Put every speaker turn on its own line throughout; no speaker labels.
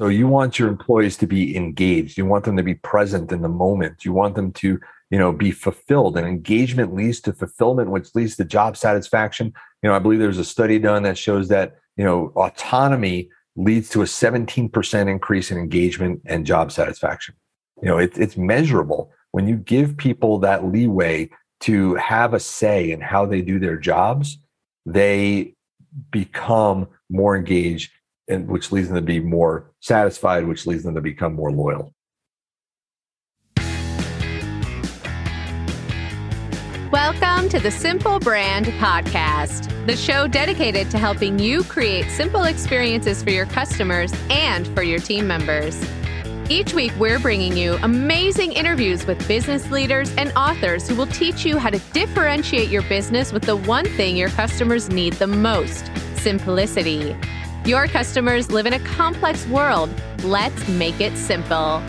So you want your employees to be engaged. You want them to be present in the moment. You want them to, you know, be fulfilled. And engagement leads to fulfillment, which leads to job satisfaction. You know, I believe there's a study done that shows that, you know, autonomy leads to a 17% increase in engagement and job satisfaction. You know, it, it's measurable. When you give people that leeway to have a say in how they do their jobs, they become more engaged and which leads them to be more satisfied, which leads them to become more loyal.
Welcome to the Simple Brand Podcast, the show dedicated to helping you create simple experiences for your customers and for your team members. Each week, we're bringing you amazing interviews with business leaders and authors who will teach you how to differentiate your business with the one thing your customers need the most simplicity. Your customers live in a complex world. Let's make it simple.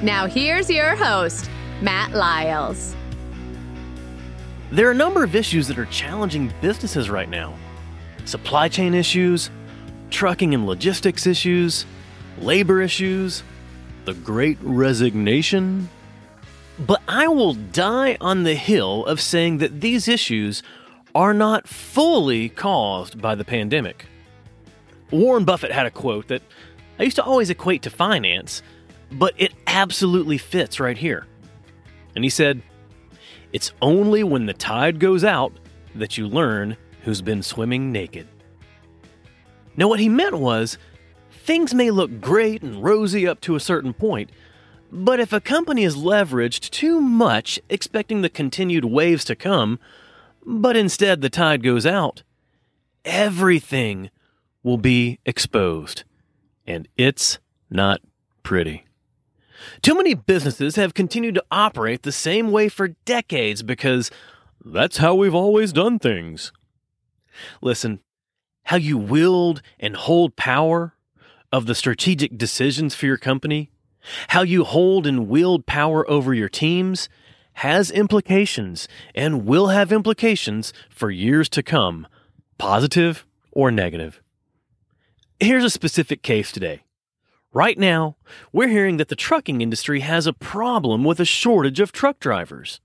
Now, here's your host, Matt Lyles.
There are a number of issues that are challenging businesses right now supply chain issues, trucking and logistics issues, labor issues, the great resignation. But I will die on the hill of saying that these issues are not fully caused by the pandemic. Warren Buffett had a quote that I used to always equate to finance, but it absolutely fits right here. And he said, It's only when the tide goes out that you learn who's been swimming naked. Now, what he meant was, things may look great and rosy up to a certain point, but if a company is leveraged too much, expecting the continued waves to come, but instead the tide goes out, everything will be exposed. And it's not pretty. Too many businesses have continued to operate the same way for decades because that's how we've always done things. Listen, how you wield and hold power of the strategic decisions for your company, how you hold and wield power over your teams, has implications and will have implications for years to come, positive or negative. Here's a specific case today. Right now, we're hearing that the trucking industry has a problem with a shortage of truck drivers.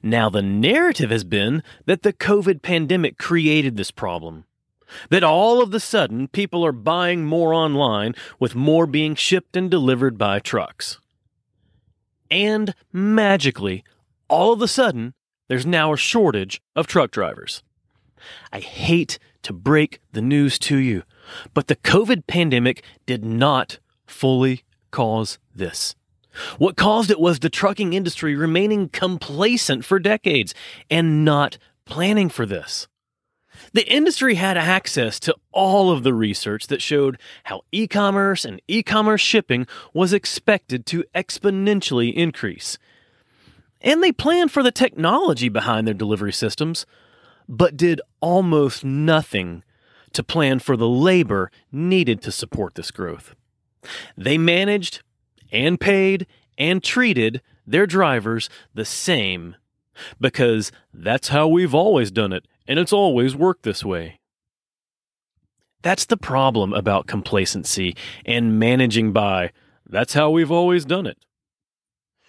Now, the narrative has been that the COVID pandemic created this problem. That all of the sudden people are buying more online with more being shipped and delivered by trucks. And magically, all of a sudden, there's now a shortage of truck drivers. I hate to break the news to you, but the COVID pandemic did not fully cause this. What caused it was the trucking industry remaining complacent for decades and not planning for this. The industry had access to all of the research that showed how e commerce and e commerce shipping was expected to exponentially increase. And they planned for the technology behind their delivery systems, but did almost nothing to plan for the labor needed to support this growth. They managed and paid and treated their drivers the same because that's how we've always done it and it's always worked this way. That's the problem about complacency and managing by that's how we've always done it.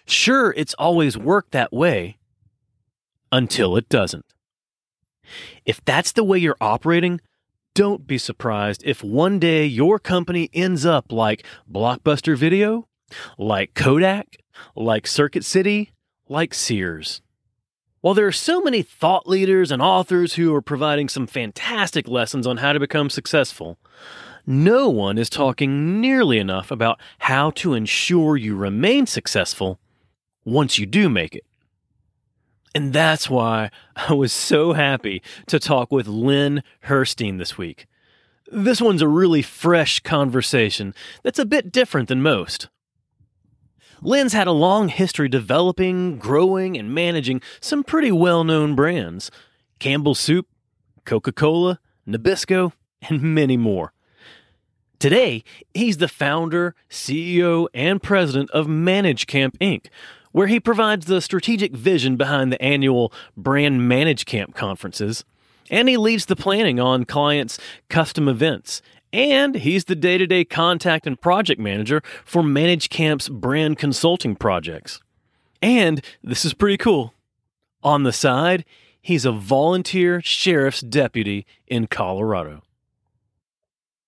Sure, it's always worked that way until it doesn't. If that's the way you're operating, don't be surprised if one day your company ends up like Blockbuster Video, like Kodak, like Circuit City, like Sears. While there are so many thought leaders and authors who are providing some fantastic lessons on how to become successful, no one is talking nearly enough about how to ensure you remain successful once you do make it. And that's why I was so happy to talk with Lynn Herstein this week. This one's a really fresh conversation that's a bit different than most. Lynn's had a long history developing, growing, and managing some pretty well known brands Campbell's Soup, Coca Cola, Nabisco, and many more. Today, he's the founder, CEO, and president of ManageCamp Inc., where he provides the strategic vision behind the annual Brand ManageCamp conferences, and he leads the planning on clients' custom events And he's the day to day contact and project manager for ManageCamp's brand consulting projects. And this is pretty cool. On the side, he's a volunteer sheriff's deputy in Colorado.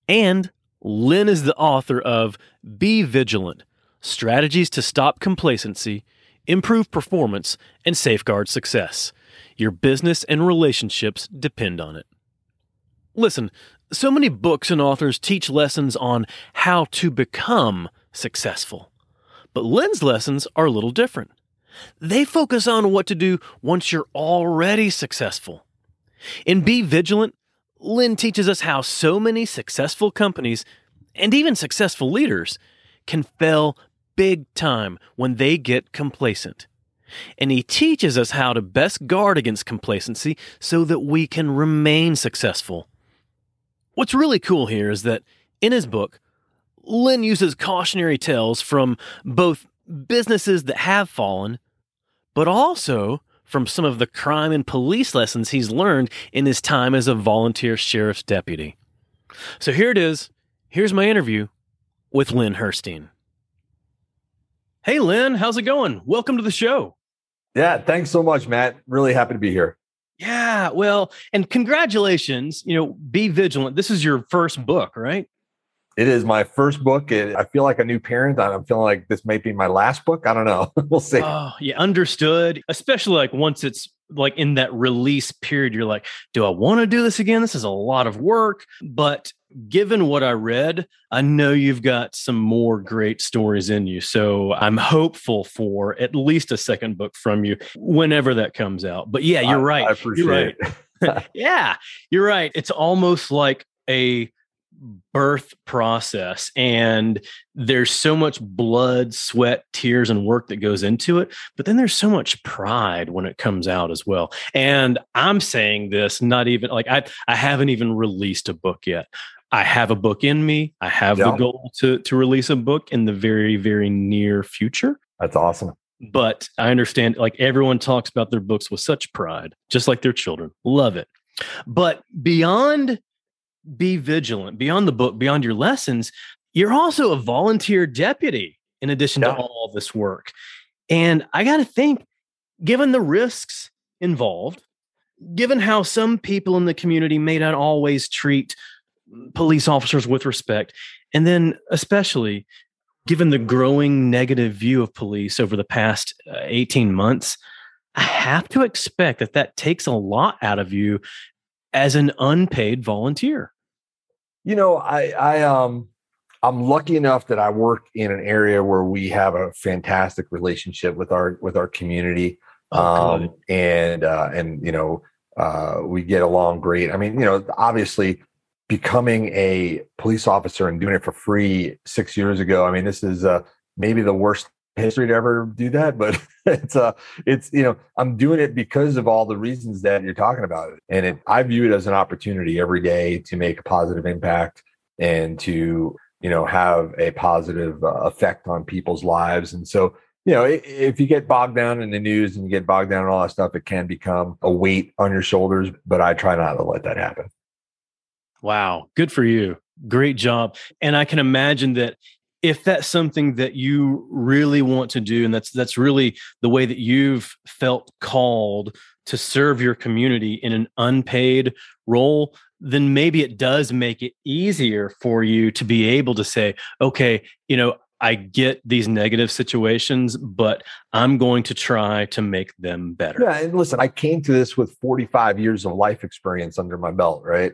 And Lynn is the author of Be Vigilant Strategies to Stop Complacency, Improve Performance, and Safeguard Success. Your business and relationships depend on it. Listen, so many books and authors teach lessons on how to become successful. But Lynn's lessons are a little different. They focus on what to do once you're already successful. In Be Vigilant, Lynn teaches us how so many successful companies and even successful leaders can fail big time when they get complacent. And he teaches us how to best guard against complacency so that we can remain successful. What's really cool here is that in his book, Lynn uses cautionary tales from both businesses that have fallen, but also from some of the crime and police lessons he's learned in his time as a volunteer sheriff's deputy. So here it is. Here's my interview with Lynn Herstein. Hey, Lynn, how's it going? Welcome to the show.
Yeah, thanks so much, Matt. Really happy to be here.
Yeah, well, and congratulations. You know, Be Vigilant. This is your first book, right?
It is my first book. It, I feel like a new parent. I'm feeling like this may be my last book. I don't know. we'll see.
Oh, yeah, understood. Especially like once it's like in that release period, you're like, do I want to do this again? This is a lot of work. But given what I read, I know you've got some more great stories in you. So I'm hopeful for at least a second book from you whenever that comes out. But yeah, you're right.
I appreciate
you're right. yeah, you're right. It's almost like a birth process and there's so much blood sweat tears and work that goes into it but then there's so much pride when it comes out as well and i'm saying this not even like i i haven't even released a book yet i have a book in me i have yeah. the goal to to release a book in the very very near future
that's awesome
but i understand like everyone talks about their books with such pride just like their children love it but beyond be vigilant beyond the book, beyond your lessons. You're also a volunteer deputy in addition yeah. to all this work. And I got to think, given the risks involved, given how some people in the community may not always treat police officers with respect, and then especially given the growing negative view of police over the past uh, 18 months, I have to expect that that takes a lot out of you as an unpaid volunteer.
You know, I I um I'm lucky enough that I work in an area where we have a fantastic relationship with our with our community. Oh, um and uh and you know uh we get along great. I mean, you know, obviously becoming a police officer and doing it for free 6 years ago. I mean, this is uh maybe the worst history to ever do that, but it's uh it's you know I'm doing it because of all the reasons that you're talking about it, and it, I view it as an opportunity every day to make a positive impact and to you know have a positive uh, effect on people's lives, and so you know if you get bogged down in the news and you get bogged down in all that stuff, it can become a weight on your shoulders. But I try not to let that happen.
Wow, good for you. Great job. And I can imagine that if that's something that you really want to do and that's that's really the way that you've felt called to serve your community in an unpaid role then maybe it does make it easier for you to be able to say okay you know I get these negative situations, but I'm going to try to make them better.
Yeah. And listen, I came to this with 45 years of life experience under my belt, right?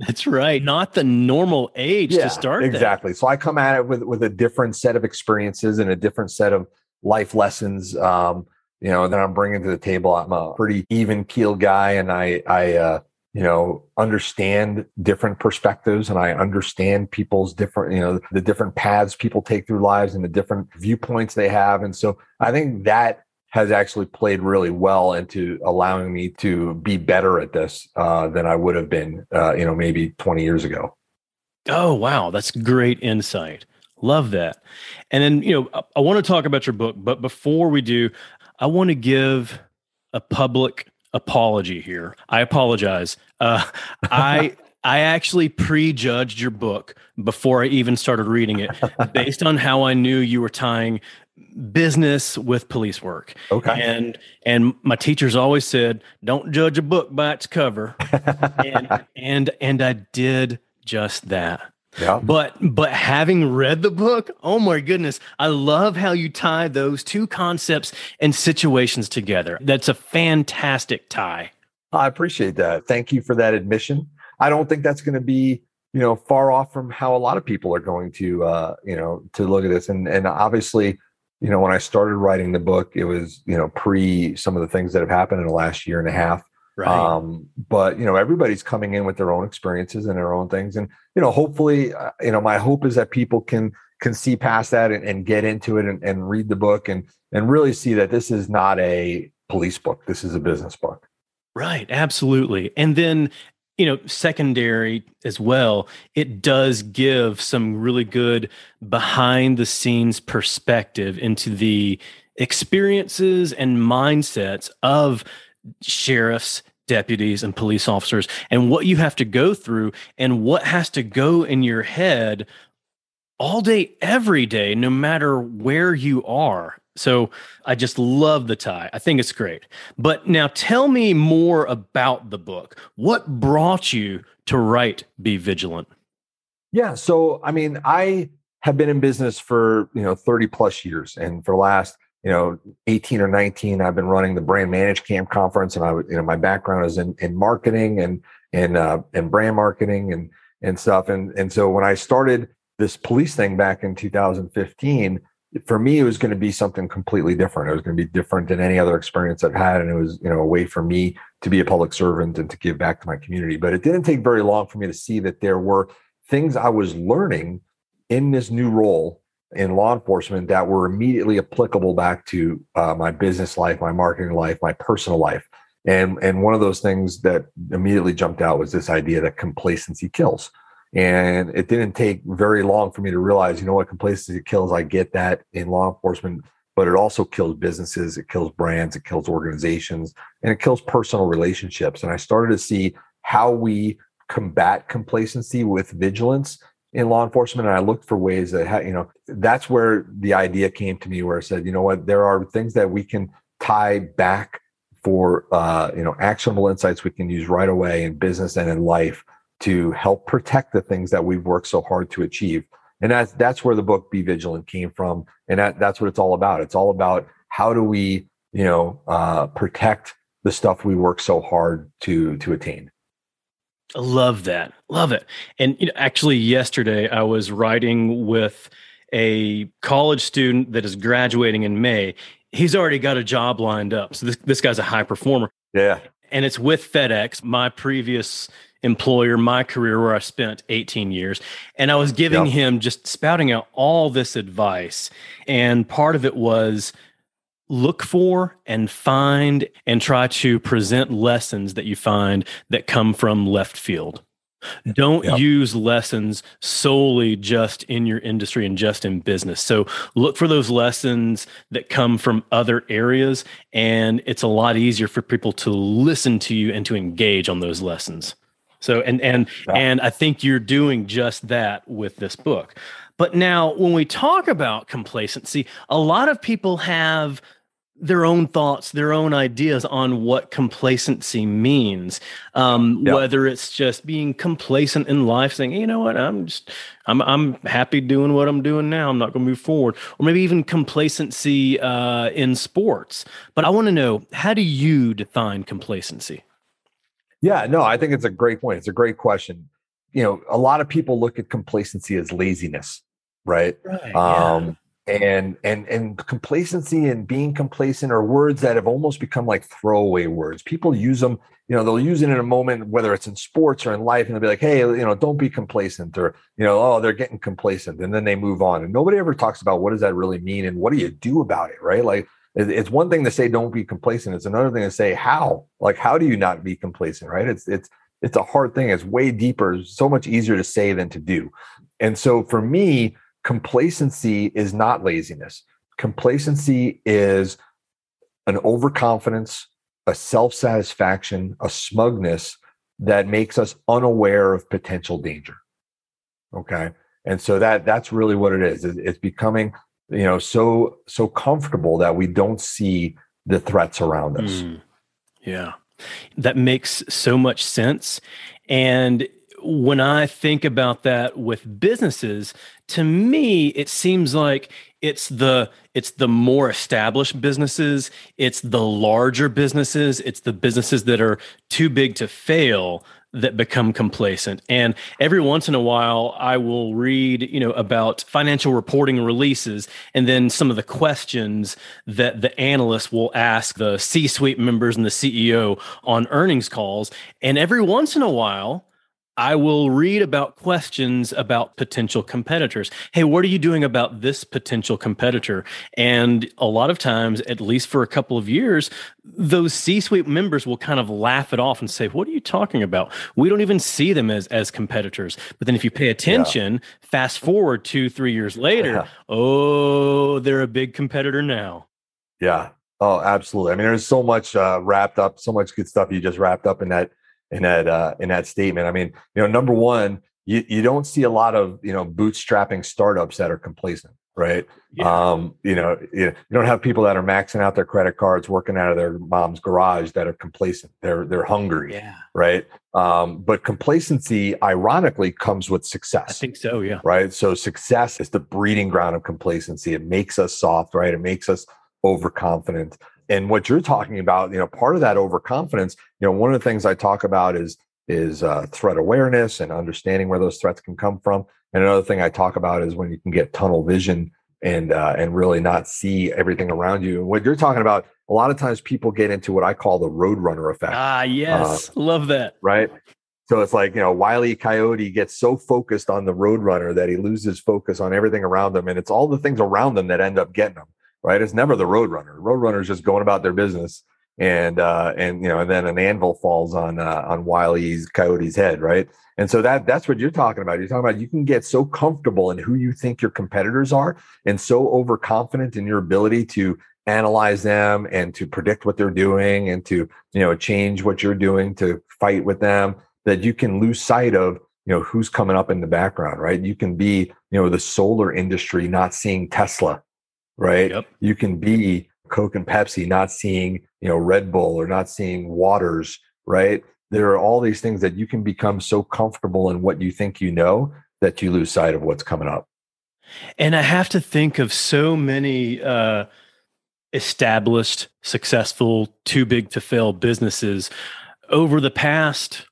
That's right. Not the normal age yeah, to start.
Exactly.
That.
So I come at it with with a different set of experiences and a different set of life lessons. Um, you know, that I'm bringing to the table. I'm a pretty even keel guy, and I I uh, you know understand different perspectives, and I understand people's different you know the different paths people take through lives and the different viewpoints they have, and so I think that has actually played really well into allowing me to be better at this uh, than I would have been, uh, you know, maybe 20 years ago.
Oh, wow. That's great insight. Love that. And then, you know, I, I want to talk about your book, but before we do, I want to give a public apology here. I apologize. Uh, I I actually prejudged your book before I even started reading it based on how I knew you were tying business with police work.
Okay.
And and my teachers always said, "Don't judge a book by its cover." and and and I did just that.
Yeah.
But but having read the book, oh my goodness, I love how you tie those two concepts and situations together. That's a fantastic tie.
I appreciate that. Thank you for that admission. I don't think that's going to be, you know, far off from how a lot of people are going to, uh, you know, to look at this. And and obviously, you know, when I started writing the book, it was, you know, pre some of the things that have happened in the last year and a half.
Right.
Um, but you know, everybody's coming in with their own experiences and their own things, and you know, hopefully, uh, you know, my hope is that people can can see past that and, and get into it and, and read the book and and really see that this is not a police book. This is a business book.
Right, absolutely. And then, you know, secondary as well, it does give some really good behind the scenes perspective into the experiences and mindsets of sheriffs, deputies, and police officers, and what you have to go through and what has to go in your head all day, every day, no matter where you are. So I just love the tie. I think it's great. But now tell me more about the book. What brought you to write Be Vigilant?
Yeah. So, I mean, I have been in business for, you know, 30 plus years. And for the last, you know, 18 or 19, I've been running the Brand ManageCamp conference. And I, you know, my background is in, in marketing and, and, uh, and brand marketing and, and stuff. And, and so when I started this police thing back in 2015, for me, it was going to be something completely different. It was going to be different than any other experience I've had. And it was, you know, a way for me to be a public servant and to give back to my community. But it didn't take very long for me to see that there were things I was learning in this new role in law enforcement that were immediately applicable back to uh, my business life, my marketing life, my personal life. And, and one of those things that immediately jumped out was this idea that complacency kills and it didn't take very long for me to realize, you know what, complacency kills. I get that in law enforcement, but it also kills businesses, it kills brands, it kills organizations, and it kills personal relationships. And I started to see how we combat complacency with vigilance in law enforcement. And I looked for ways that, you know, that's where the idea came to me where I said, you know what, there are things that we can tie back for, uh, you know, actionable insights we can use right away in business and in life to help protect the things that we've worked so hard to achieve. And that's that's where the book Be Vigilant came from. And that, that's what it's all about. It's all about how do we, you know, uh, protect the stuff we work so hard to to attain.
I love that. Love it. And you know, actually yesterday I was writing with a college student that is graduating in May. He's already got a job lined up. So this, this guy's a high performer.
Yeah.
And it's with FedEx, my previous employer, my career where I spent 18 years. And I was giving yep. him just spouting out all this advice. And part of it was look for and find and try to present lessons that you find that come from left field. Don't yep. use lessons solely just in your industry and just in business. So look for those lessons that come from other areas, and it's a lot easier for people to listen to you and to engage on those lessons. So and and yeah. and I think you're doing just that with this book. But now when we talk about complacency, a lot of people have their own thoughts, their own ideas on what complacency means. Um, yeah. Whether it's just being complacent in life, saying, "You know what, I'm just, I'm, I'm happy doing what I'm doing now. I'm not going to move forward," or maybe even complacency uh, in sports. But I want to know, how do you define complacency?
Yeah, no, I think it's a great point. It's a great question. You know, a lot of people look at complacency as laziness, right?
Right.
Um, yeah. And and and complacency and being complacent are words that have almost become like throwaway words. People use them, you know, they'll use it in a moment, whether it's in sports or in life, and they'll be like, "Hey, you know, don't be complacent," or you know, "Oh, they're getting complacent," and then they move on. And nobody ever talks about what does that really mean and what do you do about it, right? Like it's one thing to say don't be complacent. It's another thing to say how? Like how do you not be complacent right? It's it's it's a hard thing. It's way deeper. It's so much easier to say than to do. And so for me complacency is not laziness. Complacency is an overconfidence a self-satisfaction a smugness that makes us unaware of potential danger. Okay. And so that that's really what it is. It's becoming, you know, so so comfortable that we don't see the threats around us. Mm,
yeah. That makes so much sense. And when I think about that with businesses, to me, it seems like it's the it's the more established businesses, it's the larger businesses, it's the businesses that are too big to fail that become complacent. And every once in a while, I will read, you know, about financial reporting releases and then some of the questions that the analysts will ask the C-suite members and the CEO on earnings calls. And every once in a while, I will read about questions about potential competitors. Hey, what are you doing about this potential competitor? And a lot of times, at least for a couple of years, those C-suite members will kind of laugh it off and say, "What are you talking about? We don't even see them as as competitors." But then if you pay attention, yeah. fast forward 2 3 years later, yeah. oh, they're a big competitor now.
Yeah. Oh, absolutely. I mean, there's so much uh, wrapped up, so much good stuff you just wrapped up in that in that uh, in that statement. I mean, you know, number one, you you don't see a lot of you know bootstrapping startups that are complacent, right? Yeah. Um, you know, you, don't have people that are maxing out their credit cards, working out of their mom's garage that are complacent. They're they're hungry,
yeah.
right? Um, but complacency, ironically, comes with success. I
think so, yeah.
Right. So success is the breeding ground of complacency. It makes us soft, right? It makes us overconfident and what you're talking about, you know, part of that overconfidence, you know, one of the things I talk about is is uh, threat awareness and understanding where those threats can come from. And another thing I talk about is when you can get tunnel vision and uh, and really not see everything around you. And what you're talking about, a lot of times people get into what I call the roadrunner effect.
Ah, yes, uh, love that.
Right. So it's like you know, Wiley Coyote gets so focused on the roadrunner that he loses focus on everything around him, and it's all the things around them that end up getting him right? It's never the roadrunner. Roadrunner is just going about their business, and uh, and you know, and then an anvil falls on uh, on Wiley's Coyote's head, right? And so that that's what you're talking about. You're talking about you can get so comfortable in who you think your competitors are, and so overconfident in your ability to analyze them and to predict what they're doing and to you know change what you're doing to fight with them that you can lose sight of you know who's coming up in the background right you can be you know the solar industry not seeing Tesla right? Yep. You can be Coke and Pepsi, not seeing, you know, Red Bull or not seeing waters, right? There are all these things that you can become so comfortable in what you think you know that you lose sight of what's coming up.
And I have to think of so many uh, established, successful, too big to fail businesses over the past,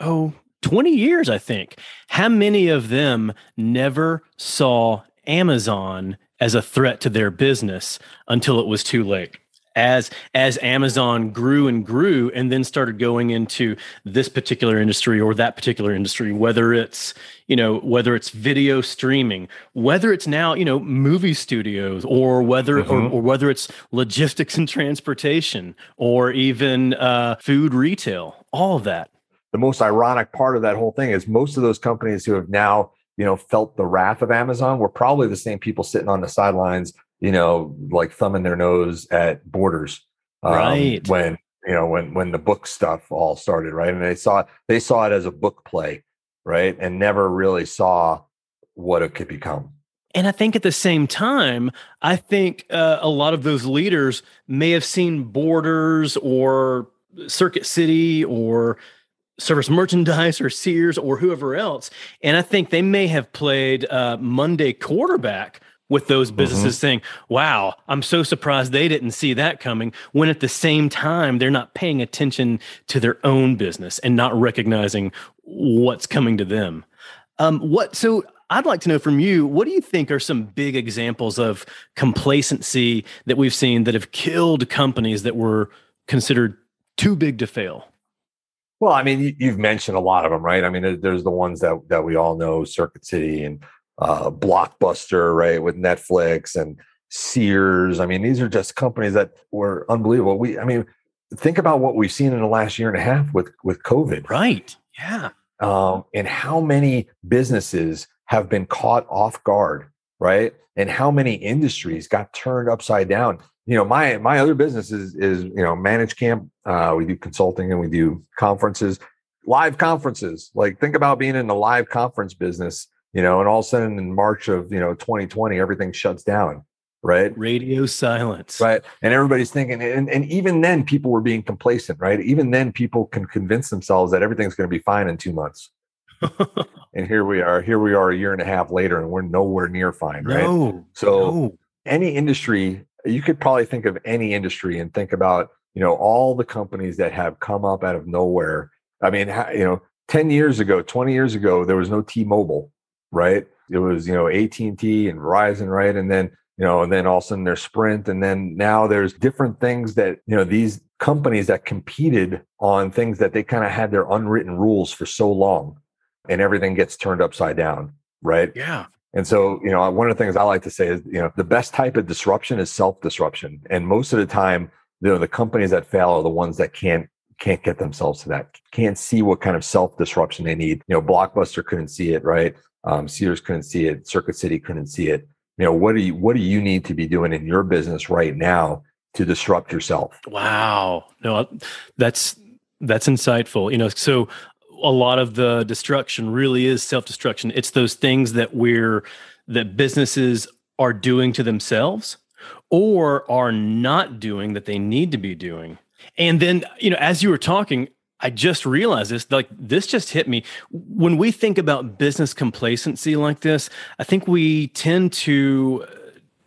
oh, 20 years, I think. How many of them never saw Amazon as a threat to their business until it was too late as as Amazon grew and grew and then started going into this particular industry or that particular industry whether it's you know whether it's video streaming whether it's now you know movie studios or whether mm-hmm. or, or, whether it's logistics and transportation or even uh, food retail all of that
the most ironic part of that whole thing is most of those companies who have now you know, felt the wrath of Amazon were probably the same people sitting on the sidelines, you know, like thumbing their nose at Borders.
Um, right.
When, you know, when, when the book stuff all started, right. And they saw, they saw it as a book play, right. And never really saw what it could become.
And I think at the same time, I think uh, a lot of those leaders may have seen Borders or Circuit City or Service Merchandise or Sears or whoever else. And I think they may have played uh, Monday quarterback with those mm-hmm. businesses mm-hmm. saying, wow, I'm so surprised they didn't see that coming. When at the same time, they're not paying attention to their own business and not recognizing what's coming to them. Um, what so I'd like to know from you, what do you think are some big examples of complacency that we've seen that have killed companies that were considered too big to fail?
Well, I mean, you've mentioned a lot of them, right? I mean, there's the ones that that we all know, Circuit City and uh, Blockbuster, right, with Netflix and Sears. I mean, these are just companies that were unbelievable. We, I mean, think about what we've seen in the last year and a half with with COVID,
right? Yeah,
um, and how many businesses have been caught off guard, right? And how many industries got turned upside down you know my my other business is is you know ManageCamp uh, we do consulting and we do conferences live conferences. Like think about being in the live conference business, you know, and all of a sudden in March of you know 2020, everything shuts down, right?
Radio silence.
Right. And everybody's thinking, and, and even then people were being complacent, right? Even then people can convince themselves that everything's going to be fine in two months. and here we are, here we are a year and a half later, and we're nowhere near fine, right?
No,
so
no.
any industry, you could probably think of any industry and think about, you know, all the companies that have come up out of nowhere. I mean, you know, 10 years ago, 20 years ago, there was no T-Mobile, right? It was, you know, AT&T and Verizon, right? And then, you know, and then all of a sudden there's Sprint. And then now there's different things that, you know, these companies that competed on things that they kind of had their unwritten rules for so long and everything gets turned upside down, right?
Yeah.
And so, you know, one of the things I like to say is, you know, the best type of disruption is self-disruption. And most of the time, you know, the companies that fail are the ones that can't can't get themselves to that, can't see what kind of self-disruption they need. You know, Blockbuster couldn't see it, right? Um, Sears couldn't see it, Circuit City couldn't see it. You know, what do you what do you need to be doing in your business right now to disrupt yourself?
Wow. No, that's that's insightful. You know, so a lot of the destruction really is self-destruction. It's those things that we're that businesses are doing to themselves or are not doing that they need to be doing. And then, you know, as you were talking, I just realized this, like this just hit me. When we think about business complacency like this, I think we tend to uh,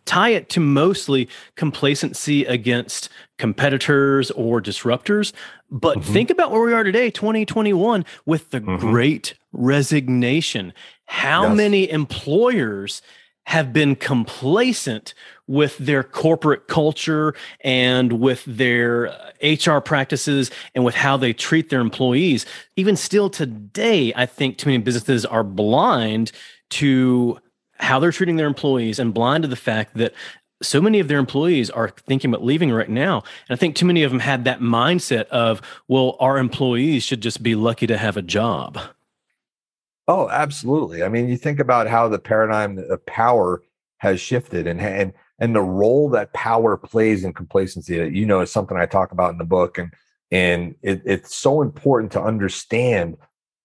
tie it to mostly complacency against competitors or disruptors. But mm-hmm. think about where we are today, 2021, with the mm-hmm. great resignation. How yes. many employers have been complacent with their corporate culture and with their HR practices and with how they treat their employees? Even still today, I think too many businesses are blind to how they're treating their employees and blind to the fact that so many of their employees are thinking about leaving right now. And I think too many of them had that mindset of, well, our employees should just be lucky to have a job.
Oh, absolutely. I mean, you think about how the paradigm of power has shifted and and and the role that power plays in complacency. that, You know, is something I talk about in the book, and and it, it's so important to understand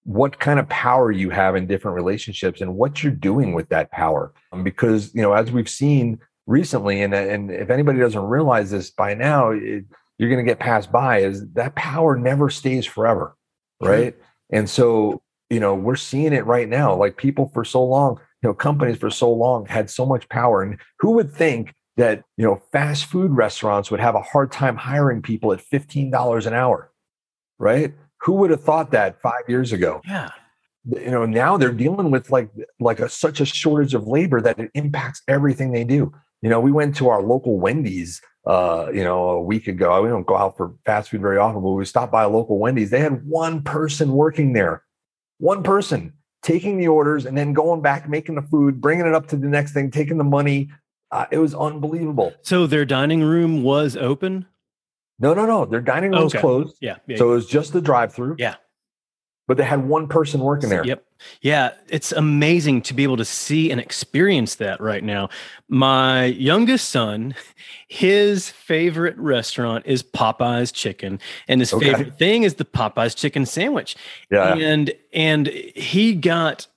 what kind of power you have in different relationships and what you're doing with that power. Um, because you know, as we've seen recently, and and if anybody doesn't realize this by now, it, you're going to get passed by. Is that power never stays forever, right? Mm-hmm. And so you know, we're seeing it right now. Like people for so long, you know, companies for so long had so much power, and who would think that you know fast food restaurants would have a hard time hiring people at fifteen dollars an hour, right? Who would have thought that five years ago?
Yeah.
You know, now they're dealing with like like a, such a shortage of labor that it impacts everything they do. You know, we went to our local Wendy's uh, you know, a week ago. We don't go out for fast food very often, but we stopped by a local Wendy's. They had one person working there, one person taking the orders and then going back, making the food, bringing it up to the next thing, taking the money. Uh, it was unbelievable.
So their dining room was open.
No, no, no. Their dining room was closed.
Yeah, yeah.
So it was just the drive-through.
Yeah.
But they had one person working there.
Yep. Yeah, it's amazing to be able to see and experience that right now. My youngest son, his favorite restaurant is Popeye's Chicken, and his okay. favorite thing is the Popeye's Chicken sandwich.
Yeah.
And and he got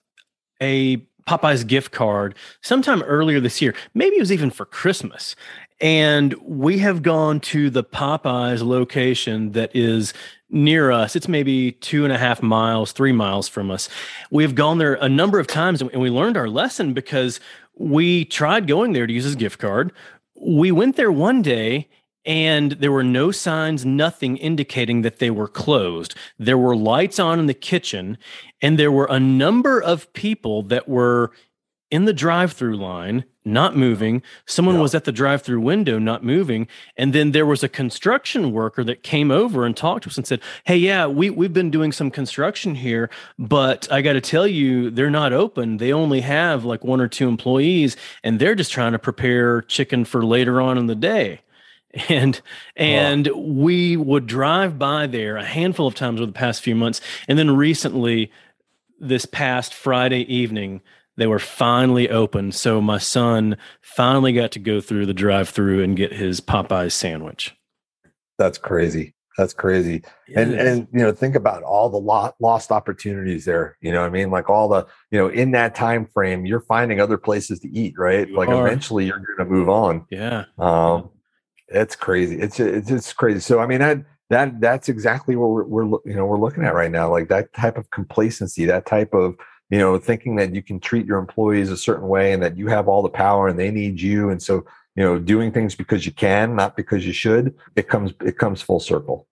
a Popeye's gift card sometime earlier this year. Maybe it was even for Christmas. And we have gone to the Popeyes location that is near us. It's maybe two and a half miles, three miles from us. We have gone there a number of times and we learned our lesson because we tried going there to use his gift card. We went there one day and there were no signs, nothing indicating that they were closed. There were lights on in the kitchen, and there were a number of people that were in the drive through line, not moving. Someone yeah. was at the drive through window, not moving. And then there was a construction worker that came over and talked to us and said, Hey, yeah, we, we've been doing some construction here, but I got to tell you, they're not open. They only have like one or two employees, and they're just trying to prepare chicken for later on in the day and and wow. we would drive by there a handful of times over the past few months and then recently this past friday evening they were finally open. So my son finally got to go through the drive through and get his Popeyes sandwich.
That's crazy. That's crazy. And and you know, think about all the lot, lost opportunities there. You know what I mean? Like all the, you know, in that time frame, you're finding other places to eat, right?
You
like
are.
eventually you're gonna move on.
yeah.
Um it's crazy. It's it's just crazy. So I mean that that that's exactly what we're, we're you know we're looking at right now. Like that type of complacency, that type of you know thinking that you can treat your employees a certain way and that you have all the power and they need you, and so you know doing things because you can, not because you should. It comes it comes full circle.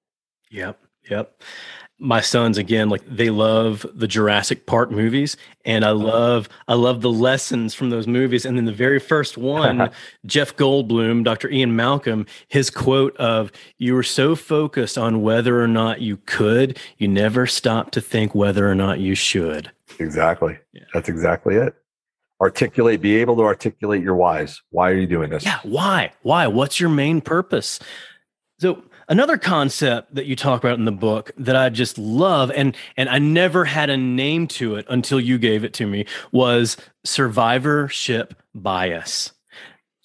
Yep. Yep. My sons again, like they love the Jurassic Park movies, and I uh-huh. love I love the lessons from those movies. And then the very first one, Jeff Goldblum, Dr. Ian Malcolm, his quote of "You were so focused on whether or not you could, you never stopped to think whether or not you should."
Exactly.
Yeah.
That's exactly it. Articulate, be able to articulate your whys. Why are you doing this?
Yeah. Why? Why? What's your main purpose? So another concept that you talk about in the book that I just love and and I never had a name to it until you gave it to me was survivorship bias.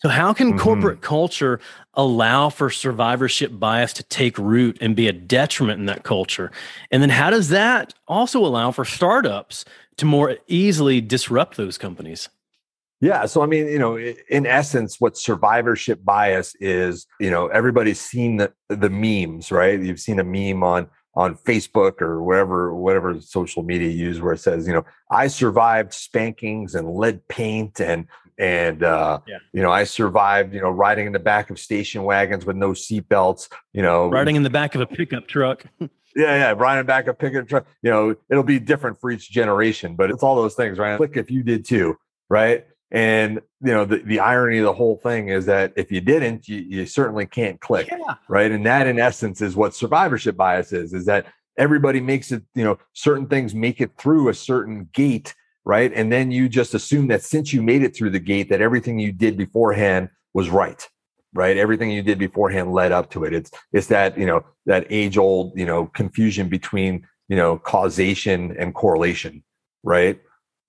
So how can
Mhm.
corporate culture allow for survivorship bias to take root and be a detriment in that culture? And then how does that also allow for startups to more easily disrupt those companies?
Yeah. So, I mean, you know, in essence, what survivorship bias is, you know, everybody's seen the, the memes, right? You've seen a meme on on Facebook or wherever, whatever social media you use where it says, you know, I survived spankings and lead paint and and uh,
Yeah.
you know, I survived, you know, riding in the back of station wagons with no seatbelts, you know,
Riding in the back of a pickup truck.
yeah, yeah, riding back a pickup truck. You know, it'll be different for each generation, but it's all those things, right? Click if you did too, right? And you know, the, the irony of the whole thing is that if you didn't, you, you certainly can't click,
Yeah.
right? And that, in essence, is what survivorship bias is: is that everybody makes it, you know, certain things make it through a certain gate, right? And then you just assume that since you made it through the gate, that everything you did beforehand was right, right? Everything you did beforehand led up to it. It's it's that you know that age old you know confusion between you know causation and correlation, right?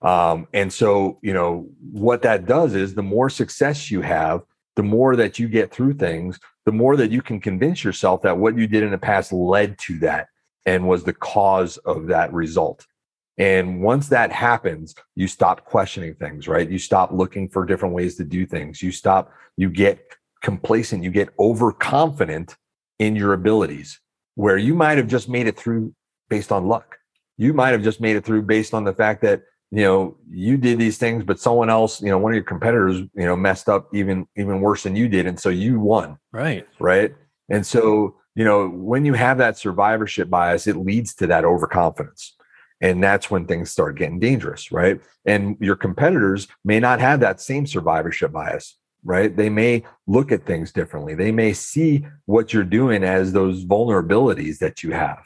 Um, and so you know what that does is the more success you have, the more that you get through things, the more that you can convince yourself that what you did in the past led to that and was the cause of that result. And once that happens, you stop questioning things, right? You stop looking for different ways to do things. You stop, you get complacent, you get overconfident in your abilities, where you might have just made it through based on luck. You might have just made it through based on the fact that, you know, you did these things, but someone else, you know, one of your competitors, you know, messed up even even worse than you did. And so you won
Right.
right? And so, you know, when you have that survivorship bias, it leads to that overconfidence. And that's when things start getting dangerous, right? And your competitors may not have that same survivorship bias, right? They may look at things differently. They may see what you're doing as those vulnerabilities that you have.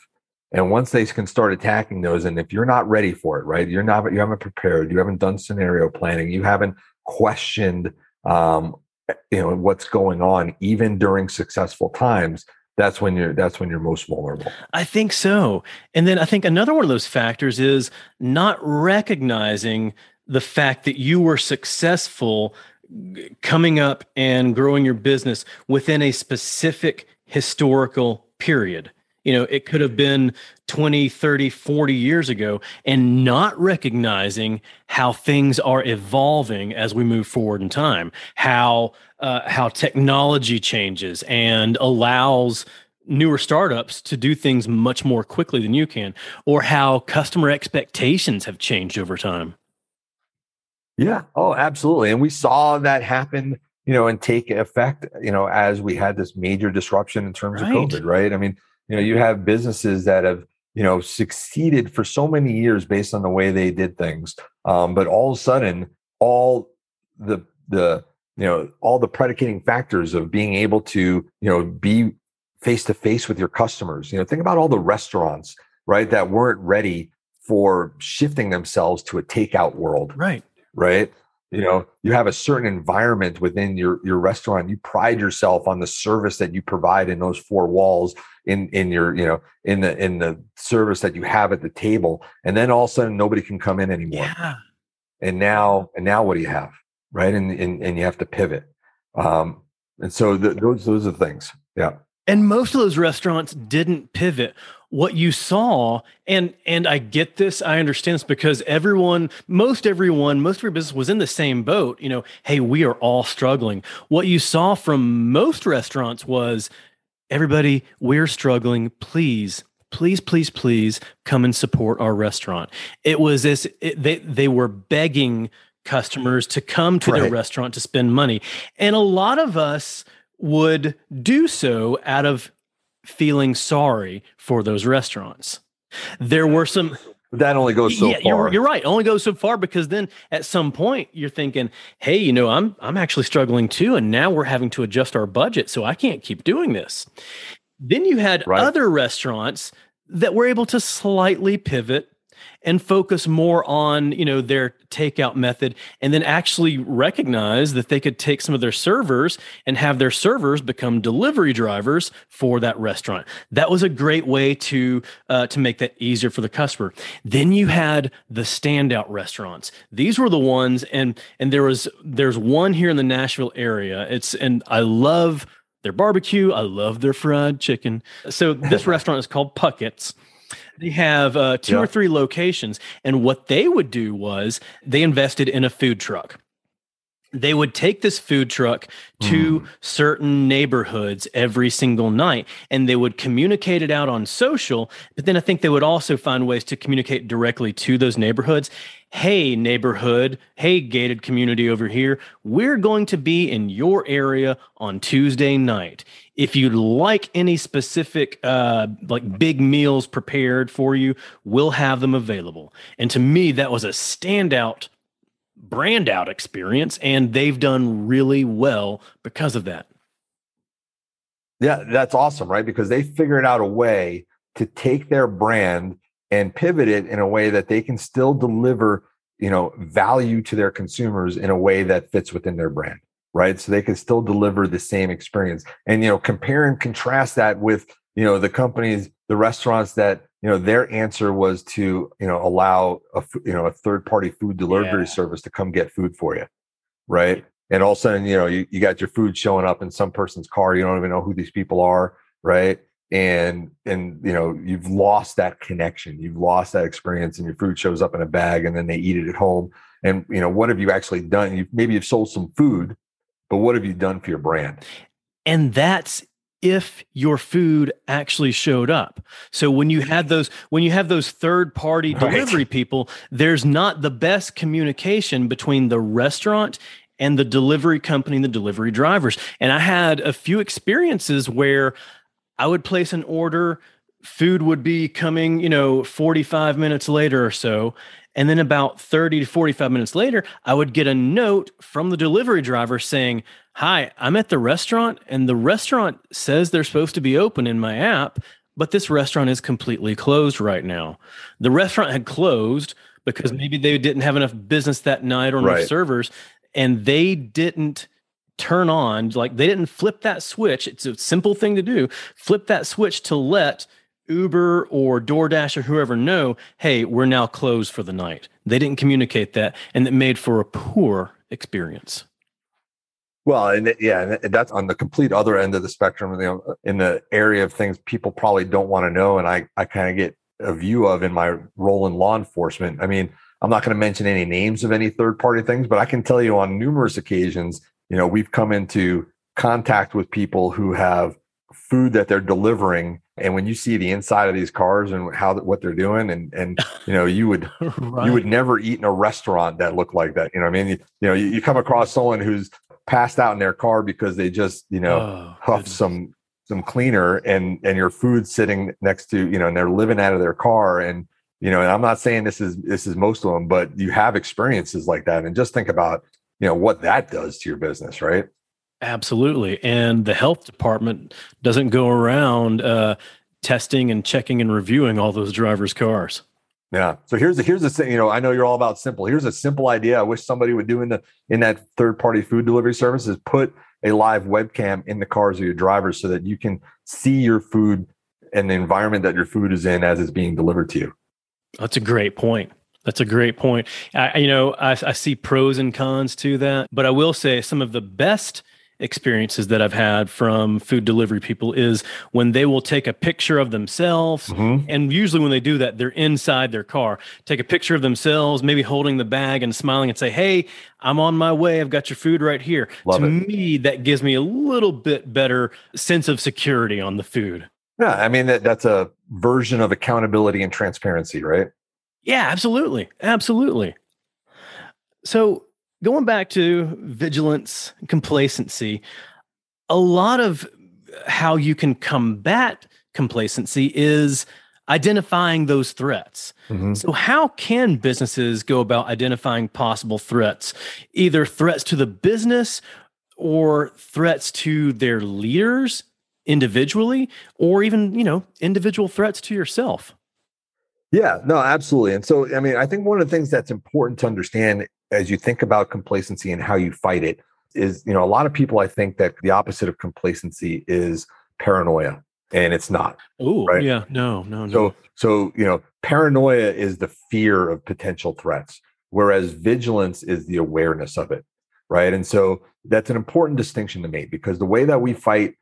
And once they can start attacking those, and if you're not ready for it, right? You're not, you haven't prepared, you haven't done scenario planning, you haven't questioned um, you know what's going on even during successful times that's when you're that's when you're most vulnerable
I think so. And then I think another one of those factors is not recognizing the fact that you were successful coming up and growing your business within a specific historical period. You know, it could have been 20, 30, 40 years ago, and not recognizing how things are evolving as we move forward in time, how uh, how technology changes and allows newer startups to do things much more quickly than you can, or how customer expectations have changed over time.
yeah oh absolutely and we saw that happen you know and take effect you know as we had this major disruption in terms
Right.
of covid right i mean you know you have businesses that have you know succeeded for so many years based on the way they did things um, but all of a sudden all the the you know all the predicating factors of being able to you know be face to face with your customers you know think about all the restaurants right that weren't ready for shifting themselves to a takeout world
Right.
right you know you have a certain environment within your your restaurant you pride yourself on the service that you provide in those four walls in in your you know in the in the service that you have at the table and then all of a sudden nobody can come in anymore.
Yeah.
and now and now what do you have right? And and, and you have to pivot. Um and so th- those those are things. Yeah
And most of those restaurants didn't pivot. What you saw, and and I get this, I understand this because everyone, most everyone, most of your business was in the same boat. You know, hey, we are all struggling. What you saw from most restaurants was everybody, we're struggling. Please, please, please, please come and support our restaurant. It was this, it, they, they were begging customers to come to right. their restaurant to spend money. And a lot of us would do so out of feeling sorry for those restaurants. There were some
that only goes so
yeah,
far.
You're, you're right. Only goes so far because then at some point you're thinking, hey, you know, I'm I'm actually struggling too, and now we're having to adjust our budget, so I can't keep doing this. Then you had right. other restaurants that were able to slightly pivot and focus more on you know their takeout method and then actually recognize that they could take some of their servers and have their servers become delivery drivers for that restaurant. That was a great way to uh, to make that easier for the customer. Then you had the standout restaurants. These were the ones and and there was there's one here in the nashville area. It's and i love their barbecue. I love their fried chicken. So this restaurant is called puckett's they have uh, two yeah. or three locations. And what they would do was they invested in a food truck they would take this food truck to mm. certain neighborhoods every single night and they would communicate it out on social but then i think they would also find ways to communicate directly to those neighborhoods. Hey neighborhood. Hey gated community over here. We're going to be in your area on tuesday night. If you'd like any specific uh, like big meals prepared for you we'll have them available. And to me that was a standout brand out experience and they've done really well because of that.
Yeah, that's awesome, right? Because they figured out a way to take their brand and pivot it in a way that they can still deliver, you know, value to their consumers in a way that fits within their brand, right? So they can still deliver the same experience. And you know, compare and contrast that with, you know, the companies, the restaurants that you know their answer was to you know allow a you know a third party food delivery yeah. service to come get food for you right? And all of a sudden you know you, you got your food showing up in some person's car you don't even know who these people are right? And and you know you've lost that connection you've lost that experience and your food shows up in a bag and then they eat it at home. And you know what have you actually done? You maybe you've sold some food but what have you done for your brand?
And that's if your food actually showed up. So when you had those when you have those third party delivery right. people, there's not the best communication between the restaurant and the delivery company and the delivery drivers. And I had a few experiences where I would place an order, food would be coming, you know, 45 minutes later or so, and then about 30 to 45 minutes later, I would get a note from the delivery driver saying, Hi, I'm at the restaurant, and the restaurant says they're supposed to be open in my app, but this restaurant is completely closed right now. The restaurant had closed because maybe they didn't have enough business that night or enough right. servers, and they didn't turn on, like they didn't flip that switch. It's a simple thing to do flip that switch to let Uber or DoorDash or whoever know, hey, we're now closed for the night. They didn't communicate that, and it made for a poor experience.
Well, and yeah, and that's on the complete other end of the spectrum. You know, in the area of things people probably don't want to know, and I I kind of get a view of in my role in law enforcement. I mean, I'm not going to mention any names of any third party things, but I can tell you on numerous occasions, you know, we've come into contact with people who have food that they're delivering and when you see the inside of these cars and how what they're doing and and you know you would right. you would never eat in a restaurant that looked like that you know i mean you, you know you, you, come across someone who's passed out in their car because they just you know oh, huffed some some cleaner and and your food sitting next to you know and they're living out of their car and you know and i'm not saying this is this is most of them but you have experiences like that and just think about you know what that does to your business right
Absolutely. And the health department doesn't go around uh, testing and checking and reviewing all those drivers' cars.
Yeah. So here's the here's the thing. You know, I know you're all about simple. Here's a simple idea. I wish somebody would do in the in that third party food delivery service is put a live webcam in the cars of your drivers so that you can see your food and the environment that your food is in as it's being delivered to you.
That's a great point. That's a great point. I, you know, I, I see pros and cons to that, but I will say some of the best experiences that I've had from food delivery people is when they will take a picture of themselves. Mm-hmm. And usually, when they do that, they're inside their car, take a picture of themselves, maybe holding the bag and smiling and say, Hey, I'm on my way. I've got your food right here. Love to it. me, that gives me a little bit better sense of security on the food.
Yeah. I mean, that, that's a version of accountability and transparency, right?
Yeah, absolutely. Absolutely. So, going back to vigilance, complacency, a lot of how you can combat complacency is identifying those threats. Mm-hmm. So, how can businesses go about identifying possible threats, either threats to the business or threats to their leaders individually, or even, you know, individual threats to yourself?
Yeah, no, absolutely. And so, I mean, I think one of the things that's important to understand as you think about complacency and how you fight it is, you know, a lot of people, I think that the opposite of complacency is paranoia and it's not.
Oh, right? yeah, no, no,
no. So, so, you know, paranoia is the fear of potential threats, whereas vigilance is the awareness of it. Right. And so that's an important distinction to make because the way that we fight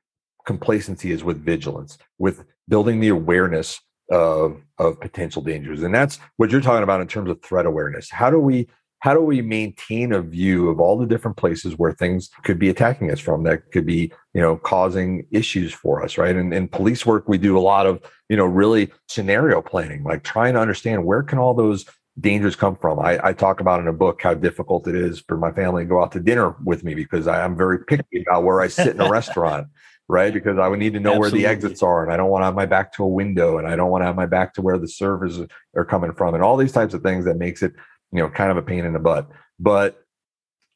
complacency is with vigilance, with building the awareness of of potential dangers and that's what you're talking about in terms of threat awareness how do we how do we maintain a view of all the different places where things could be attacking us from that could be you know causing issues for us right and in police work we do a lot of you know really scenario planning like trying to understand where can all those dangers come from I, I talk about in a book how difficult it is for my family to go out to dinner with me because I, i'm very picky about where i sit in a restaurant right? Because I would need to know Absolutely. where the exits are, and I don't want to have my back to a window, and I don't want to have my back to where the servers are coming from, and all these types of things that makes it, you know, kind of a pain in the butt. But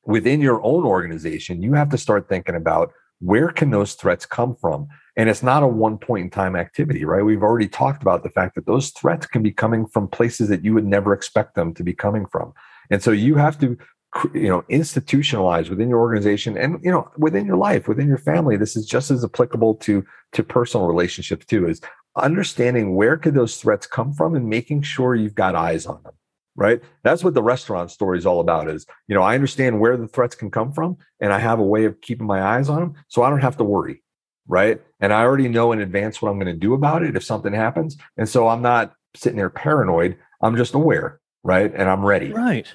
within your own organization, you have to start thinking about where can those threats come from, and it's not a one point in time activity, right? We've already talked about the fact that those threats can be coming from places that you would never expect them to be coming from. And so you have to you know institutionalize within your organization and you know within your life within your family this is just as applicable to to personal relationships too is understanding where could those threats come from and making sure you've got eyes on them right that's what the restaurant story is all about is you know i understand where the threats can come from and i have a way of keeping my eyes on them so i don't have to worry right and i already know in advance what i'm going to do about it if something happens and so i'm not sitting there paranoid i'm just aware right and i'm ready
right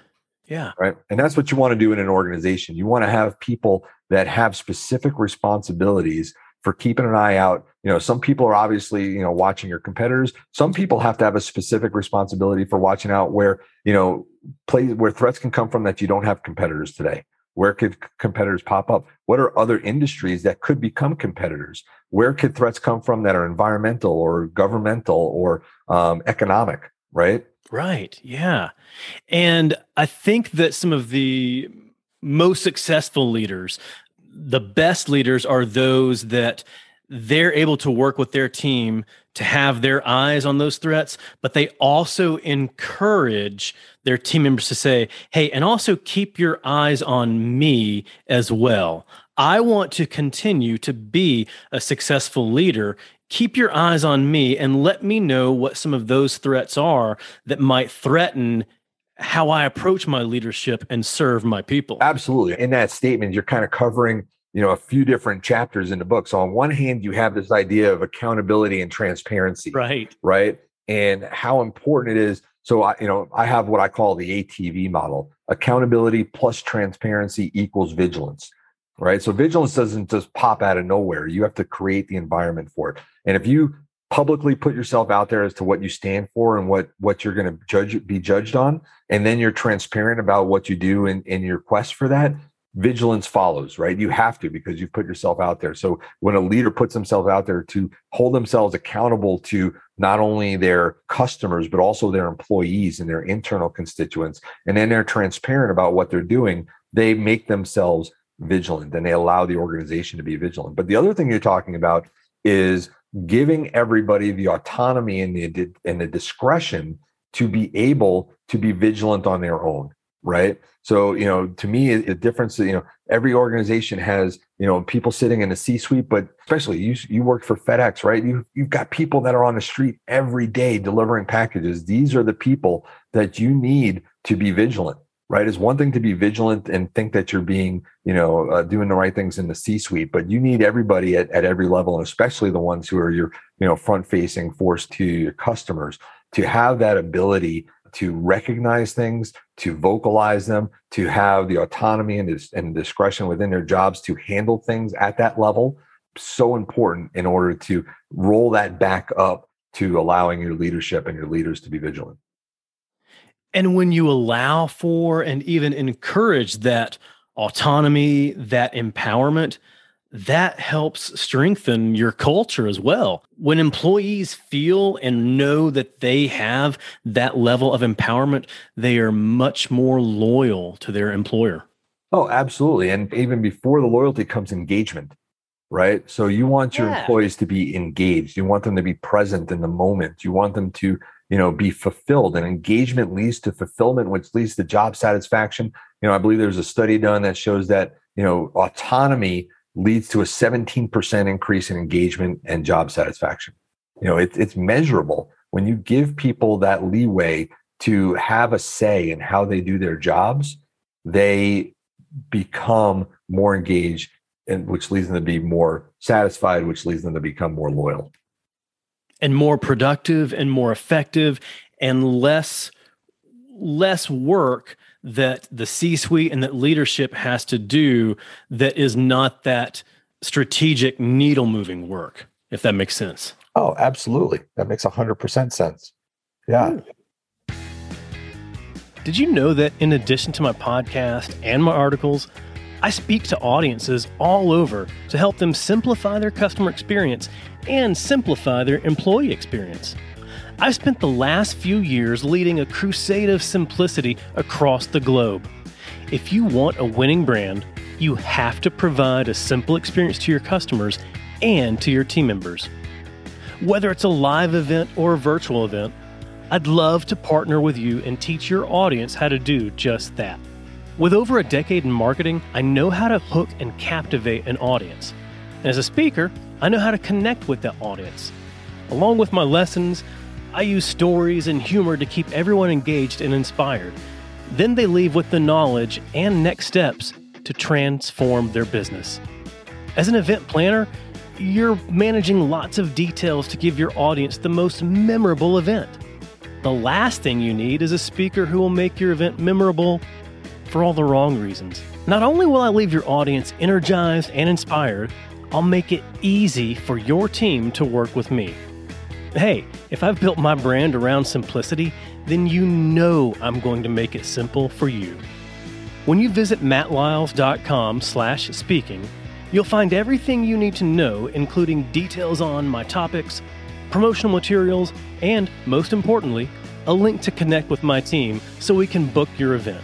yeah.
Right. And that's what you want to do in an organization. You want to have people that have specific responsibilities for keeping an eye out. You know, some people are obviously, you know, watching your competitors. Some people have to have a specific responsibility for watching out where, you know, play where threats can come from that you don't have competitors today. Where could competitors pop up? What are other industries that could become competitors? Where could threats come from that are environmental or governmental or um, economic? Right.
Right. Yeah. And I think that some of the most successful leaders, the best leaders are those that they're able to work with their team to have their eyes on those threats, but they also encourage their team members to say, hey, and also keep your eyes on me as well. I want to continue to be a successful leader keep your eyes on me and let me know what some of those threats are that might threaten how I approach my leadership and serve my people.
Absolutely. In that statement, you're kind of covering, you know, a few different chapters in the book. So on one hand, you have this idea of accountability and transparency.
Right.
Right. And how important it is. So I, you know, I have what I call the ATV model. Accountability plus transparency equals vigilance right? So vigilance doesn't just pop out of nowhere. You have to create the environment for it. And if you publicly put yourself out there as to what you stand for and what what you're going to judge be judged on, and then you're transparent about what you do in, in your quest for that, vigilance follows, right? You have to because you've put yourself out there. So when a leader puts themselves out there to hold themselves accountable to not only their customers, but also their employees and their internal constituents, and then they're transparent about what they're doing, they make themselves vigilant and they allow the organization to be vigilant. But the other thing you're talking about is giving everybody the autonomy and the and the discretion to be able to be vigilant on their own right? So you know to me the difference you know every organization has you know people sitting in the c suite but especially you you work for fedex right? You you've got people that are on the street every day delivering packages. These are the people that you need to be vigilant right? It's one thing to be vigilant and think that you're being, you know, uh, doing the right things in the C-suite, but you need everybody at, at every level, and especially the ones who are your, you know, front-facing force to your customers to have that ability to recognize things, to vocalize them, to have the autonomy and, and discretion within their jobs to handle things at that level. So important in order to roll that back up to allowing your leadership and your leaders to be vigilant.
And when you allow for and even encourage that autonomy, that empowerment, that helps strengthen your culture as well. When employees feel and know that they have that level of empowerment, they are much more loyal to their employer.
Oh, absolutely. And even before the loyalty comes engagement, right? So you want your yeah. employees to be engaged. You want them to be present in the moment. You want them to you know be fulfilled and engagement leads to fulfillment which leads to job satisfaction you know i believe there's a study done that shows that you know autonomy leads to a 17% increase in engagement and job satisfaction. You know it, it's measurable. When you give people that leeway to have a say in how they do their jobs they become more engaged and which leads them to be more satisfied which leads them to become more loyal.
And more productive and more effective and less less work that the C-suite and that leadership has to do that is not that strategic needle moving work if that makes sense.
Oh, absolutely. That makes 100% sense. Yeah.
Did you know that in addition to my podcast and my articles, I speak to audiences all over to help them simplify their customer experience and simplify their employee experience. I've spent the last few years leading a crusade of simplicity across the globe. If you want a winning brand, you have to provide a simple experience to your customers and to your team members. Whether it's a live event or a virtual event, I'd love to partner with you and teach your audience how to do just that. With over a decade in marketing, I know how to hook and captivate an audience. And as a speaker, I know how to connect with that audience. Along with my lessons, I use stories and humor to keep everyone engaged and inspired. Then they leave with the knowledge and next steps to transform their business. As an event planner, you're managing lots of details to give your audience the most memorable event. The last thing you need is a speaker who will make your event memorable for all the wrong reasons. Not only will I leave your audience energized and inspired, I'll make it easy for your team to work with me. Hey, if I've built my brand around simplicity, then you know I'm going to make it simple for you. When you visit mattlyles.com slash speaking, you'll find everything you need to know, including details on my topics, promotional materials, and, most importantly, a link to connect with my team so we can book your event.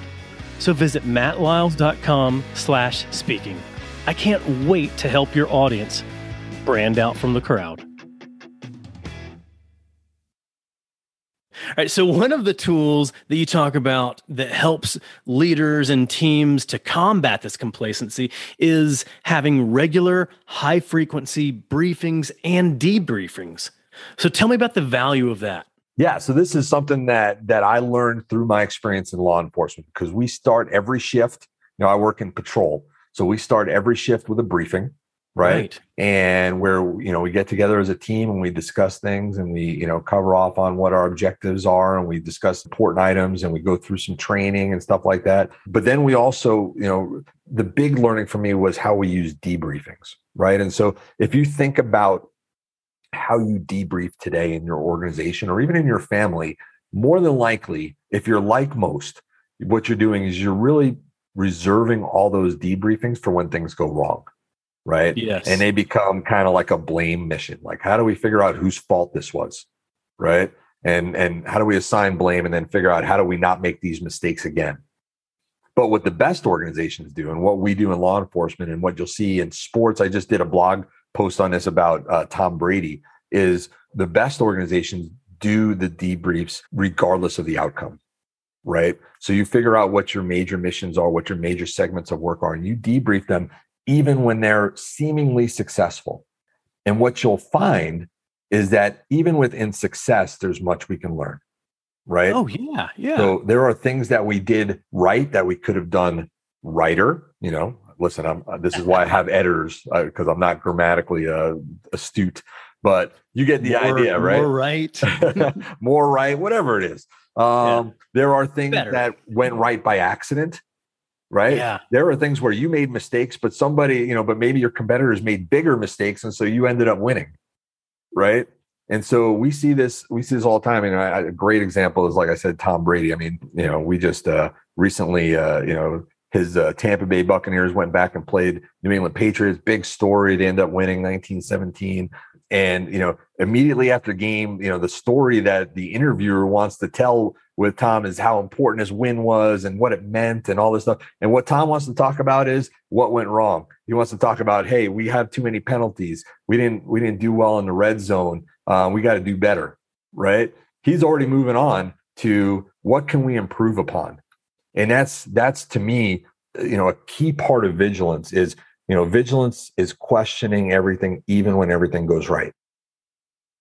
So visit mattlyles.com slash speaking. I can't wait to help your audience brand out from the crowd. All right. So, one of the tools that you talk about that helps leaders and teams to combat this complacency is having regular, high frequency briefings and debriefings. So, tell me about the value of that.
Yeah, so this is something that that I learned through my experience in law enforcement because we start every shift. You know, I work in patrol, so we start every shift with a briefing, right? right? And where you know we get together as a team and we discuss things and we you know cover off on what our objectives are and we discuss important items and we go through some training and stuff like that. But then we also you know the big learning for me was how we use debriefings, right? And so if you think about how you debrief today in your organization or even in your family, more than likely, if you're like most, what you're doing is you're really reserving all those debriefings for when things go wrong. Right.
Yes.
And they become kind of like a blame mission. Like, how do we figure out whose fault this was? Right. And and how do we assign blame and then figure out how do we not make these mistakes again? But what the best organizations do and what we do in law enforcement and what you'll see in sports, I just did a blog post on this about uh, Tom Brady is the best organizations do the debriefs regardless of the outcome right so you figure out what your major missions are what your major segments of work are and you debrief them even when they're seemingly successful and what you'll find is that even within success there's much we can learn right?
Oh yeah, yeah.
So there are things that we did right that we could have done righter. You know, listen, I'm uh, this is why I have editors because I'm not grammatically uh, astute, but you get the
More-
idea, right?
More right.
more right, whatever it is. Um, There are things
Better.
that went right by accident, right?
Yeah.
There are things where you made mistakes, but somebody, you know, but maybe your competitors made bigger mistakes, and so you ended up winning, right? And so we see this, we see this all the time. And I, a great example is, like I said, Tom Brady. I mean, you know, we just uh, recently, uh, you know, his uh, Tampa Bay Buccaneers went back and played New England Patriots. Big story. They end up winning 1917. And you know, immediately after game, you know, the story that the interviewer wants to tell with Tom is how important his win was and what it meant and all this stuff. And what Tom wants to talk about is what went wrong. He wants to talk about, hey, we have too many penalties. We didn't we didn't do well in the red zone. Uh, we got to do better, right? He's already moving on to what can we improve upon, and that's that's to me, you know, a key part of vigilance is you know vigilance is questioning everything even when everything goes right.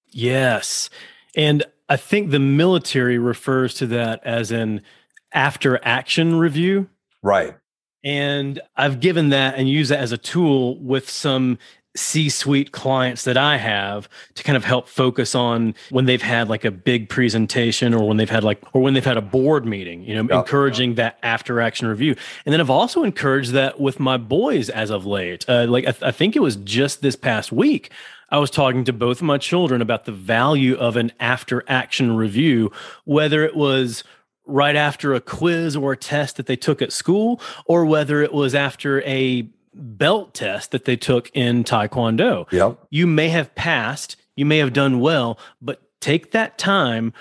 Yes. And I think the military refers to that as an after action review.
Right.
And I've given that and use that as a tool with some C suite clients that I have to kind of help focus on when they've had like a big presentation or when they've had like, or when they've had a board meeting, you know,
Yeah.
encouraging that after action review. And then I've also encouraged that with my boys as of late. Uh, like, I, th- I think it was just this past week. I was talking to both of my children about the value of an after action review, whether it was right after a quiz or a test that they took at school, or whether it was after a belt test that they took in Taekwondo.
Yep.
You may have passed, you may have done well, but take that time.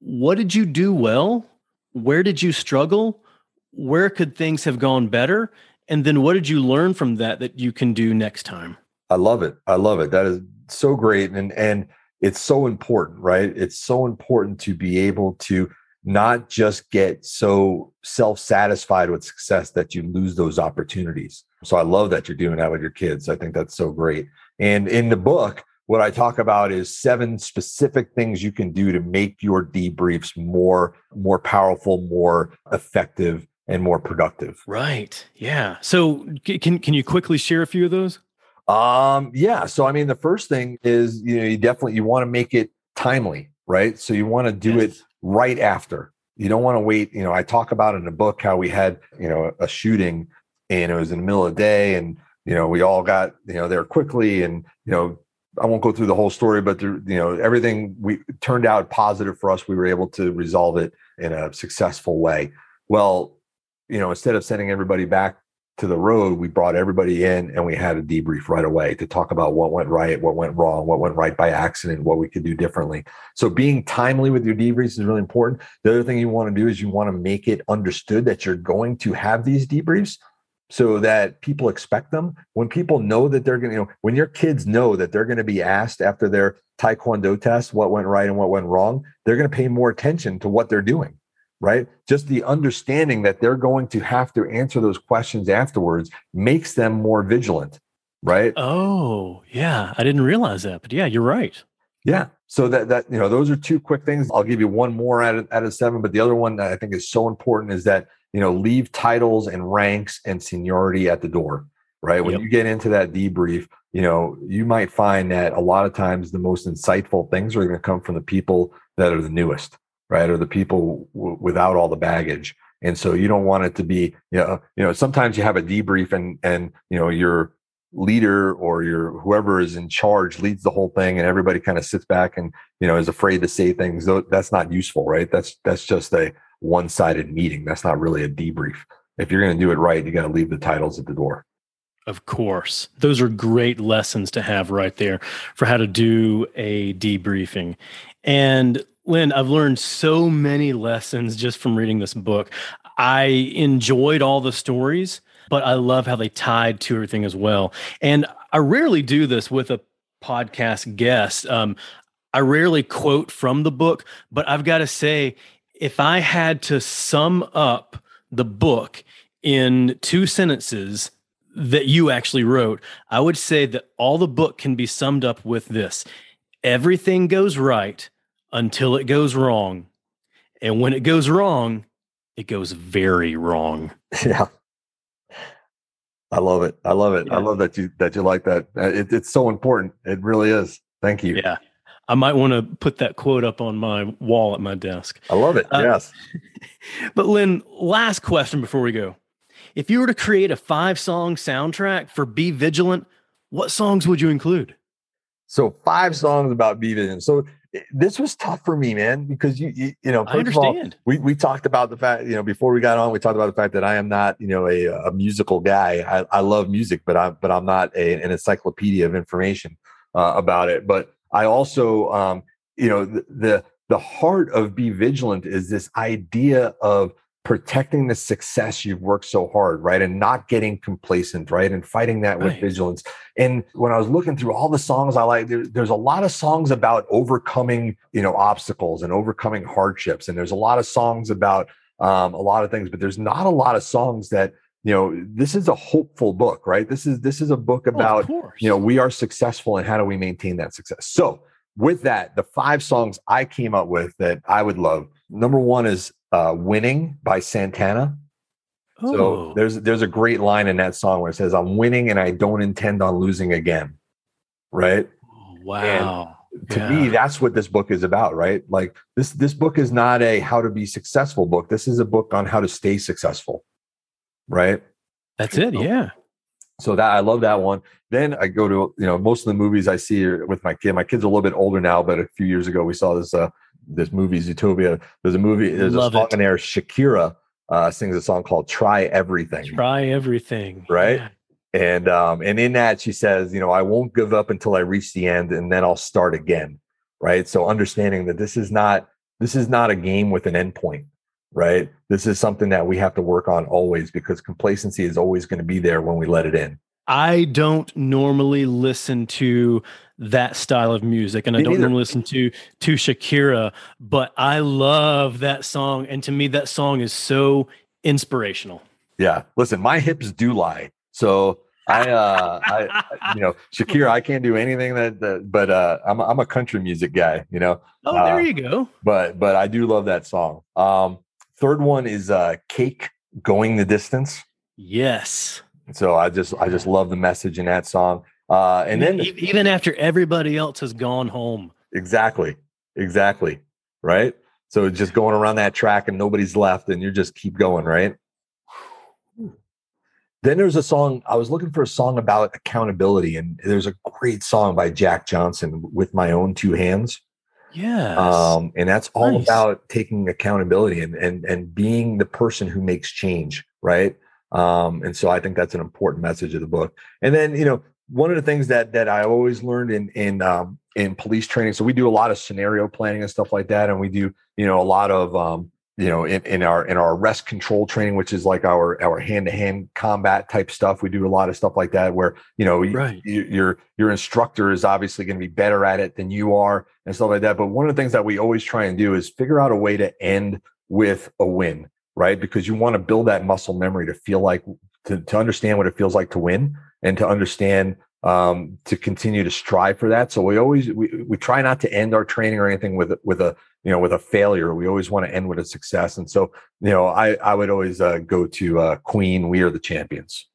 What did you do well? Where did you struggle? Where could things have gone better? And then what did you learn from that that you can do next time?
I love it. I love it. That is so great. And and it's so important, right? It's so important to be able to not just get so self-satisfied with success that you lose those opportunities. So I love that you're doing that with your kids. I think that's so great. And in the book, what I talk about is seven specific things you can do to make your debriefs more more powerful, more effective, and more productive.
Right. Yeah. So can can you quickly share a few of those?
Um, yeah. So I mean, the first thing is you know you definitely you want to make it timely, right? So you want to do it
Yes.
Right after. You don't want to wait. You know, I talk about in the book how we had you know a shooting and it was in the middle of the day, and you know we all got you know there quickly, and you know I won't go through the whole story, but there, you know everything we turned out positive for us. We were able to resolve it in a successful way. Well, you know, instead of sending everybody back to the road, we brought everybody in and we had a debrief right away to talk about what went right, what went wrong, what went right by accident, what we could do differently. So being timely with your debriefs is really important. The other thing you want to do is you want to make it understood that you're going to have these debriefs so that people expect them. When people know that they're going to, you know, when your kids know that they're going to be asked after their taekwondo test what went right and what went wrong, they're going to pay more attention to what they're doing right? Just the understanding that they're going to have to answer those questions afterwards makes them more vigilant, right?
Oh, yeah. I didn't realize that. But yeah, you're right.
Yeah. So that that you know, those are two quick things. I'll give you one more out of out of seven, but the other one that I think is so important is that you know leave titles and ranks and seniority at the door. Right. When
Yep.
you get into that debrief, you know, you might find that a lot of times the most insightful things are going to come from the people that are the newest, right? Or the people w- without all the baggage. And so you don't want it to be, you know, you know, sometimes you have a debrief and and you know your leader or your whoever is in charge leads the whole thing and everybody kind of sits back and you know is afraid to say things that's not useful right that's that's just a one-sided meeting that's not really a debrief if you're going to do it right you got to leave the titles at the door
Of course. Those are great lessons to have right there for how to do a debriefing. And Len, I've learned so many lessons just from reading this book. I enjoyed all the stories, but I love how they tied to everything as well. And I rarely do this with a podcast guest. Um, I rarely quote from the book, but I've got to say, if I had to sum up the book in two sentences that you actually wrote, I would say that all the book can be summed up with this everything goes right until it goes wrong, And when it goes wrong, it goes very wrong.
Yeah. I love it. I love it.
Yeah.
I love that you that you like that. Uh, It, it's so important. It really is. Thank you.
Yeah. I might want to put that quote up on my wall at my desk.
I love it.
Uh,
yes.
But Len, last question before we go. If you were to create a five song soundtrack for Be Vigilant, what songs would you include?
So five songs about Be Vigilant. So this was tough for me, man, because you you, you know
I
of all,
understand.
we we talked about the fact you know before we got on we talked about the fact that I am not you know a, a musical guy. I, I love music, but I'm but I'm not a, an encyclopedia of information uh, about it. But I also um, you know the, the the heart of be vigilant is this idea of protecting the success you've worked so hard right and not getting complacent right and fighting that with
Right.
vigilance and when i was looking through all the songs i like there, there's a lot of songs about overcoming you know obstacles and overcoming hardships and there's a lot of songs about um, a lot of things but there's not a lot of songs that you know this is a hopeful book right this is this is a book
Oh,
about
course.
you know we are successful and how do we maintain that success so with that the five songs i came up with that i would love number one is uh, winning by santana so
Oh,
there's there's a great line in that song where it says i'm winning and i don't intend on losing again right
wow.
to
Yeah.
me that's what this book is about right like this this book is not a how to be successful book this is a book on how to stay successful right
That's it.
So-
Yeah.
so that I love that one. Then I go to you know most of the movies I see with my kid. My kid's a little bit older now, but a few years ago we saw this uh this movie Zootopia. There's a movie. There's
Love
a song
it.
in there. Shakira uh, sings a song called "Try Everything,"
Try everything.
Right?
Yeah.
and um and in that she says, you know, I won't give up until I reach the end, and then I'll start again. Right. So understanding that this is not this is not a game with an endpoint. Right. This is something that we have to work on always because complacency is always going to be there when we let it in.
I don't normally listen to that style of music and I don't
neither.
normally listen to to Shakira, but I love that song and to me that song is so inspirational.
Yeah. Listen, my hips do lie. So I uh I you know, Shakira, I can't do anything that, that but uh I'm I'm a country music guy, you know.
Oh,
Uh,
there you go.
But but I do love that song. Um third one is uh Cake Going the Distance.
Yes.
So I just I just love the message in that song. Uh and then
even after everybody else has gone home.
exactly. Exactly. Right? So just going around that track and nobody's left and you just keep going, right? Then there's a song, I was looking for a song about accountability, and there's a great song by Jack Johnson with my own two hands.
Yeah.
Um, and that's all
Nice.
about taking accountability and and and being the person who makes change, right? Um, and so I think that's an important message of the book. And then, you know, one of the things that that I always learned in in um, in police training. So we do a lot of scenario planning and stuff like that, and we do you know a lot of um, you know in, in our in our arrest control training, which is like our our hand to hand combat type stuff. We do a lot of stuff like that where you know you-
Right.
you, your your instructor is obviously going to be better at it than you are and stuff like that. But one of the things that we always try and do is figure out a way to end with a win, right? Because you want to build that muscle memory to feel like to, to understand what it feels like to win and to understand um, to continue to strive for that. So we always we, we try not to end our training or anything with with a you know with a failure. We always want to end with a success. And so you know I I would always uh, go to uh, Queen. We are the champions.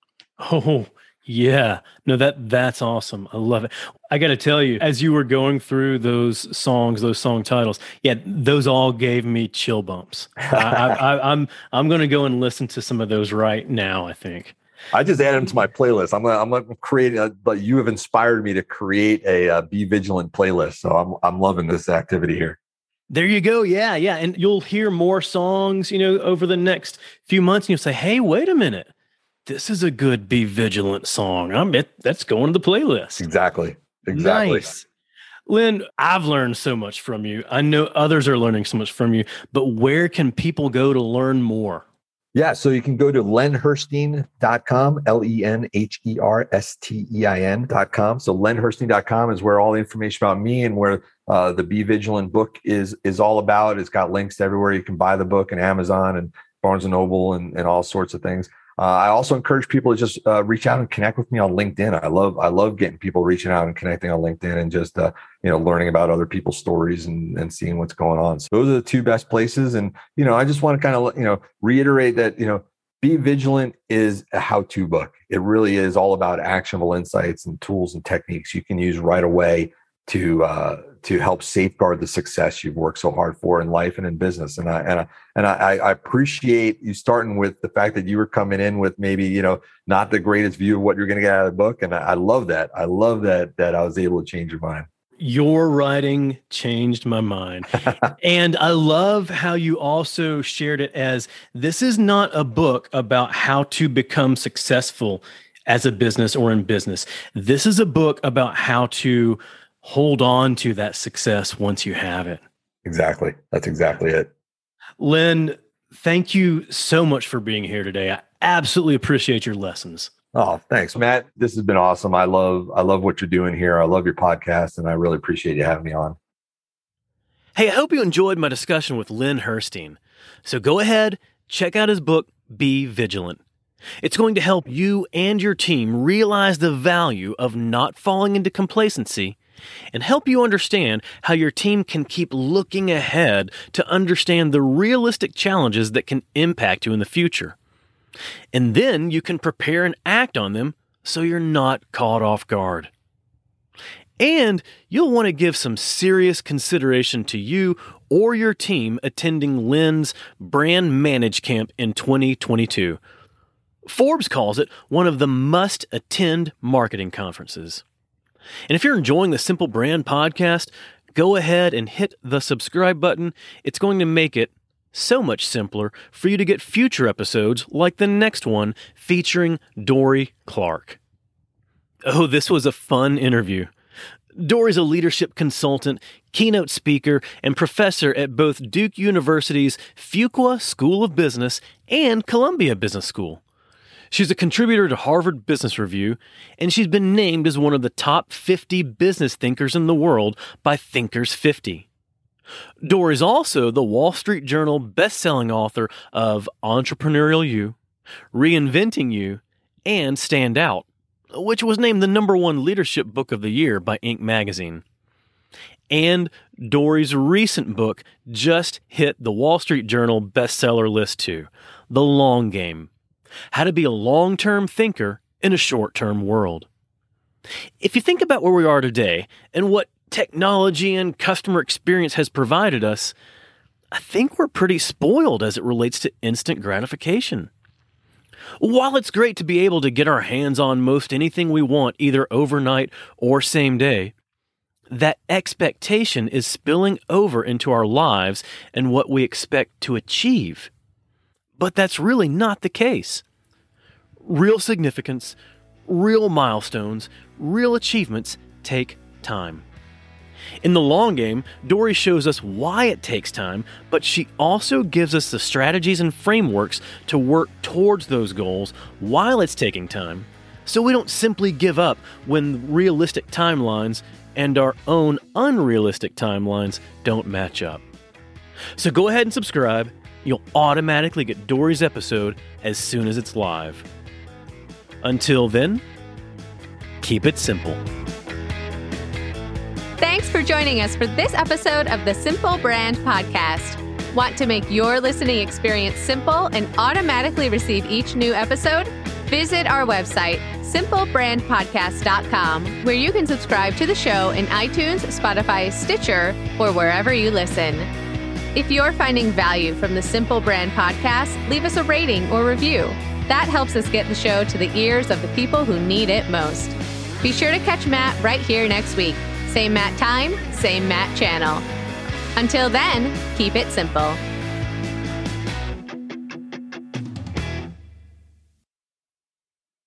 Oh, yeah. No, that that's awesome. I love it. I got to tell you, as you were going through those songs, those song titles, yeah, those all gave me chill bumps. I, I, I, I'm I'm going to go and listen to some of those right now. I think.
I just added them to my playlist. I'm gonna, I'm gonna create. A, but you have inspired me to create a uh, be vigilant playlist. So I'm I'm loving this activity here.
There you go. Yeah, yeah, and you'll hear more songs, you know, over the next few months, and you'll say, "Hey, wait a minute, this is a good Be Vigilant song. I'm it. That's going to the playlist."
Exactly. Exactly.
Nice. Len, I've learned so much from you. I know others are learning so much from you, but where can people go to learn more?
Yeah. So you can go to lenherstein.com, L E N H E R S T E I N.com. So lenherstein.com is where all the information about me and where uh, the Be Vigilant book is is all about. It's got links to everywhere you can buy the book and Amazon and Barnes and Noble and, and all sorts of things. Uh, I also encourage people to just uh, reach out and connect with me on LinkedIn. I love I love getting people reaching out and connecting on LinkedIn and just uh, you know learning about other people's stories and, and seeing what's going on. So those are the two best places. And you know I just want to kind of you know reiterate that you know be vigilant is a how-to book. It really is all about actionable insights and tools and techniques you can use right away to uh, to help safeguard the success you've worked so hard for in life and in business. And I and I and I, I, appreciate you starting with the fact that you were coming in with maybe you know not the greatest view of what you're going to get out of the book. And I, I love that. I love that that I was able to change your mind.
Your writing changed my mind. and I love how you also shared it as this is not a book about how to become successful as a business or in business. This is a book about how to hold on to that success once you have it.
Exactly. That's exactly it.
Len, thank you so much for being here today. I absolutely appreciate your lessons.
Oh, thanks, Matt. This has been awesome. I love I love what you're doing here. I love your podcast and I really appreciate you having me on.
Hey, I hope you enjoyed my discussion with Len Herstein. So go ahead, check out his book Be Vigilant. It's going to help you and your team realize the value of not falling into complacency and help you understand how your team can keep looking ahead to understand the realistic challenges that can impact you in the future. And then you can prepare and act on them so you're not caught off guard. And you'll want to give some serious consideration to you or your team attending Len's Brand ManageCamp in 2022. Forbes calls it one of the must attend marketing conferences. And if you're enjoying the Simple Brand podcast, go ahead and hit the subscribe button. It's going to make it so much simpler for you to get future episodes like the next one featuring Dorie Clark. Oh, this was a fun interview. Dorie's a leadership consultant, keynote speaker, and professor at both Duke University's Fuqua School of Business and Columbia Business School. She's a contributor to Harvard Business Review, and she's been named as one of the top 50 business thinkers in the world by Thinkers 50. Dorie is also the Wall Street Journal best-selling author of Entrepreneurial You, Reinventing You, and Stand Out, which was named the number one leadership book of the year by Inc. magazine. And Dorie's recent book just hit the Wall Street Journal bestseller list too, The Long Game how to be a long term thinker in a short term world. If you think about where we are today and what technology and customer experience has provided us, I think we're pretty spoiled as it relates to instant gratification. While it's great to be able to get our hands on most anything we want either overnight or same day, that expectation is spilling over into our lives and what we expect to achieve. But that's really not the case. Real significance, real milestones, real achievements take time. In the long game, Dorie shows us why it takes time, but she also gives us the strategies and frameworks to work towards those goals while it's taking time, so we don't simply give up when realistic timelines and our own unrealistic timelines don't match up. So go ahead and subscribe you'll automatically get Dorie's episode as soon as it's live. Until then, keep it simple.
Thanks for joining us for this episode of the Simple Brand Podcast. Want to make your listening experience simple and automatically receive each new episode? Visit our website, simplebrandpodcast.com, where you can subscribe to the show in iTunes, Spotify, Stitcher, or wherever you listen. If you're finding value from the Simple Brand podcast, leave us a rating or review. That helps us get the show to the ears of the people who need it most. Be sure to catch Matt right here next week. Same Matt time, same Matt channel. Until then, keep it simple.